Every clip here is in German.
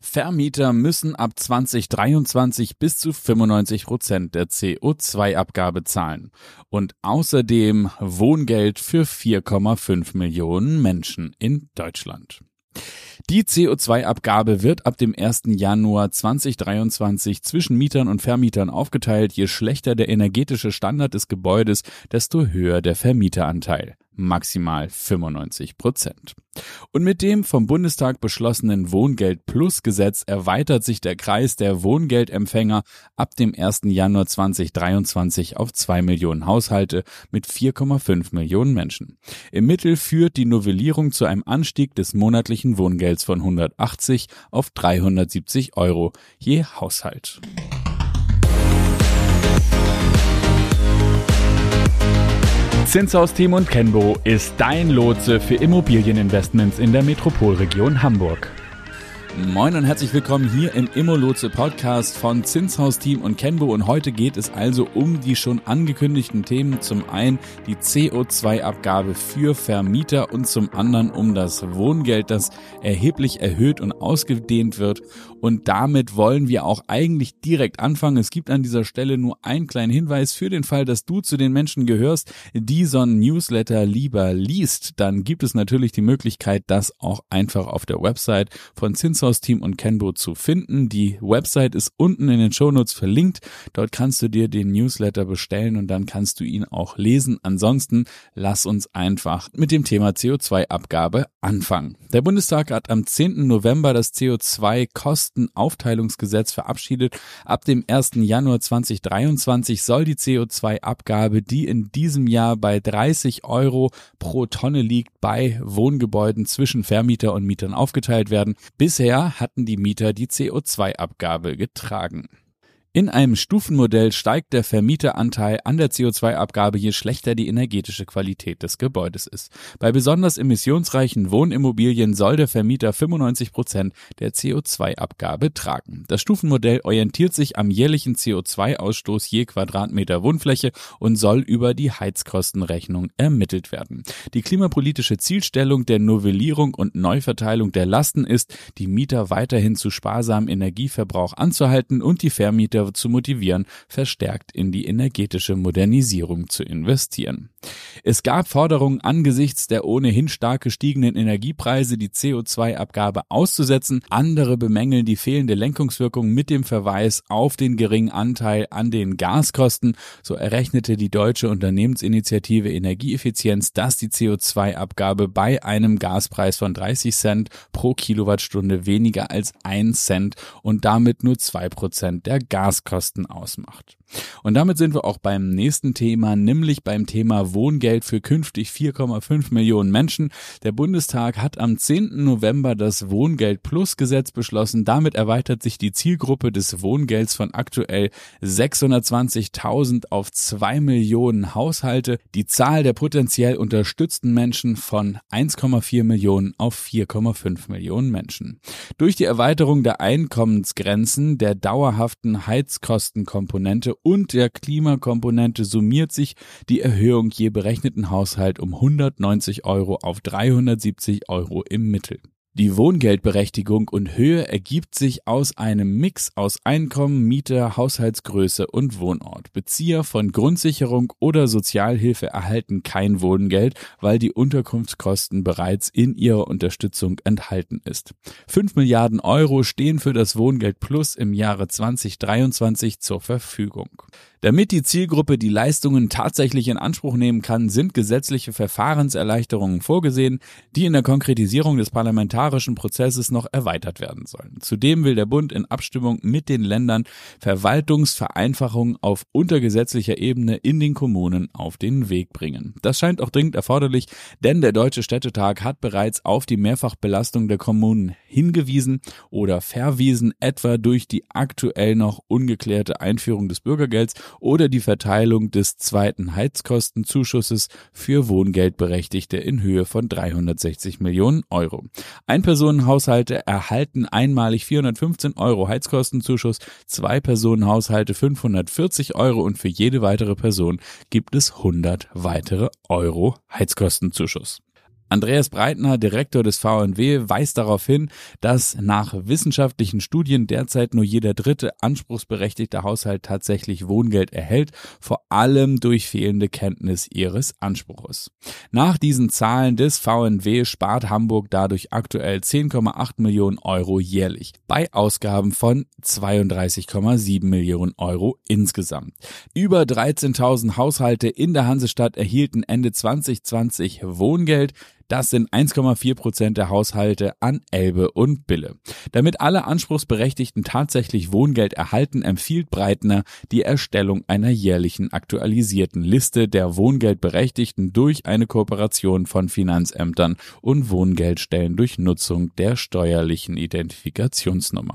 Vermieter müssen ab 2023 bis zu 95 Prozent der CO2-Abgabe zahlen und außerdem Wohngeld für 4,5 Millionen Menschen in Deutschland. Die CO2-Abgabe wird ab dem 1. Januar 2023 zwischen Mietern und Vermietern aufgeteilt. Je schlechter der energetische Standard des Gebäudes, desto höher der Vermieteranteil maximal 95 Prozent. Und mit dem vom Bundestag beschlossenen Wohngeld Plus Gesetz erweitert sich der Kreis der Wohngeldempfänger ab dem 1. Januar 2023 auf zwei Millionen Haushalte mit 4,5 Millionen Menschen. Im Mittel führt die Novellierung zu einem Anstieg des monatlichen Wohngelds von 180 auf 370 Euro je Haushalt. Zinshaus Team und Kenbo ist dein Lotse für Immobilieninvestments in der Metropolregion Hamburg. Moin und herzlich willkommen hier im Immolotse Podcast von Zinshaus Team und Kenbo und heute geht es also um die schon angekündigten Themen. Zum einen die CO2-Abgabe für Vermieter und zum anderen um das Wohngeld, das erheblich erhöht und ausgedehnt wird. Und damit wollen wir auch eigentlich direkt anfangen. Es gibt an dieser Stelle nur einen kleinen Hinweis für den Fall, dass du zu den Menschen gehörst, die so ein Newsletter lieber liest. Dann gibt es natürlich die Möglichkeit, das auch einfach auf der Website von Zinshaus Zinshaus Team und Kenbo zu finden. Die Website ist unten in den Shownotes verlinkt. Dort kannst du dir den Newsletter bestellen und dann kannst du ihn auch lesen. Ansonsten lass uns einfach mit dem Thema CO2-Abgabe anfangen. Der Bundestag hat am 10. November das CO2-Kostenaufteilungsgesetz verabschiedet. Ab dem 1. Januar 2023 soll die CO2-Abgabe, die in diesem Jahr bei 30 Euro pro Tonne liegt, bei Wohngebäuden zwischen Vermieter und Mietern aufgeteilt werden. Bisher Bisher hatten die Mieter die CO2-Abgabe getragen. In einem Stufenmodell steigt der Vermieteranteil an der CO2-Abgabe, je schlechter die energetische Qualität des Gebäudes ist. Bei besonders emissionsreichen Wohnimmobilien soll der Vermieter 95 Prozent der CO2-Abgabe tragen. Das Stufenmodell orientiert sich am jährlichen CO2-Ausstoß je Quadratmeter Wohnfläche und soll über die Heizkostenrechnung ermittelt werden. Die klimapolitische Zielstellung der Novellierung und Neuverteilung der Lasten ist, die Mieter weiterhin zu sparsamem Energieverbrauch anzuhalten und die Vermieter Anbieter zu motivieren, verstärkt in die energetische Modernisierung zu investieren. Es gab Forderungen angesichts der ohnehin stark gestiegenen Energiepreise, die CO2-Abgabe auszusetzen. Andere bemängeln die fehlende Lenkungswirkung mit dem Verweis auf den geringen Anteil an den Gaskosten. So errechnete die deutsche Unternehmensinitiative Energieeffizienz, dass die CO2-Abgabe bei einem Gaspreis von 30 Cent pro Kilowattstunde weniger als 1 Cent und damit nur zwei Prozent der Gaskosten ausmacht. Und damit sind wir auch beim nächsten Thema, nämlich beim Thema Wohngeld für künftig 4,5 Millionen Menschen. Der Bundestag hat am 10. November das Wohngeld Plus Gesetz beschlossen. Damit erweitert sich die Zielgruppe des Wohngelds von aktuell 620.000 auf 2 Millionen Haushalte. Die Zahl der potenziell unterstützten Menschen von 1,4 Millionen auf 4,5 Millionen Menschen. Durch die Erweiterung der Einkommensgrenzen der dauerhaften Heizkostenkomponente und der Klimakomponente summiert sich die Erhöhung je berechneten Haushalt um 190 Euro auf 370 Euro im Mittel. Die Wohngeldberechtigung und Höhe ergibt sich aus einem Mix aus Einkommen, Miete, Haushaltsgröße und Wohnort. Bezieher von Grundsicherung oder Sozialhilfe erhalten kein Wohngeld, weil die Unterkunftskosten bereits in ihrer Unterstützung enthalten ist. Fünf Milliarden Euro stehen für das Wohngeld Plus im Jahre 2023 zur Verfügung. Damit die Zielgruppe die Leistungen tatsächlich in Anspruch nehmen kann, sind gesetzliche Verfahrenserleichterungen vorgesehen, die in der Konkretisierung des parlamentarischen Prozesses noch erweitert werden sollen. Zudem will der Bund in Abstimmung mit den Ländern Verwaltungsvereinfachungen auf untergesetzlicher Ebene in den Kommunen auf den Weg bringen. Das scheint auch dringend erforderlich, denn der Deutsche Städtetag hat bereits auf die Mehrfachbelastung der Kommunen hingewiesen oder verwiesen, etwa durch die aktuell noch ungeklärte Einführung des Bürgergelds oder die Verteilung des zweiten Heizkostenzuschusses für Wohngeldberechtigte in Höhe von 360 Millionen Euro. Einpersonenhaushalte erhalten einmalig 415 Euro Heizkostenzuschuss, zwei Personenhaushalte 540 Euro und für jede weitere Person gibt es 100 weitere Euro Heizkostenzuschuss. Andreas Breitner, Direktor des VNW, weist darauf hin, dass nach wissenschaftlichen Studien derzeit nur jeder dritte anspruchsberechtigte Haushalt tatsächlich Wohngeld erhält, vor allem durch fehlende Kenntnis ihres Anspruches. Nach diesen Zahlen des VNW spart Hamburg dadurch aktuell 10,8 Millionen Euro jährlich bei Ausgaben von 32,7 Millionen Euro insgesamt. Über 13.000 Haushalte in der Hansestadt erhielten Ende 2020 Wohngeld. Das sind 1,4 Prozent der Haushalte an Elbe und Bille. Damit alle Anspruchsberechtigten tatsächlich Wohngeld erhalten, empfiehlt Breitner die Erstellung einer jährlichen aktualisierten Liste der Wohngeldberechtigten durch eine Kooperation von Finanzämtern und Wohngeldstellen durch Nutzung der steuerlichen Identifikationsnummer.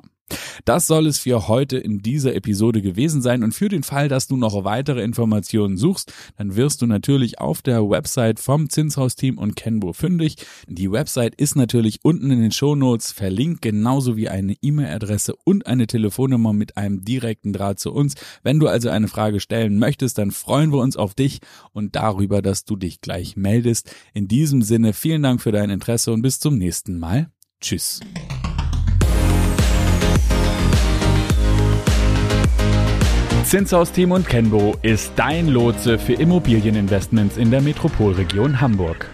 Das soll es für heute in dieser Episode gewesen sein und für den Fall, dass du noch weitere Informationen suchst, dann wirst du natürlich auf der Website vom Zinshausteam und Kenbo fündig. Die Website ist natürlich unten in den Shownotes verlinkt, genauso wie eine E-Mail-Adresse und eine Telefonnummer mit einem direkten Draht zu uns. Wenn du also eine Frage stellen möchtest, dann freuen wir uns auf dich und darüber, dass du dich gleich meldest. In diesem Sinne vielen Dank für dein Interesse und bis zum nächsten Mal. Tschüss. Zinshaus Team und Kenbo ist dein Lotse für Immobilieninvestments in der Metropolregion Hamburg.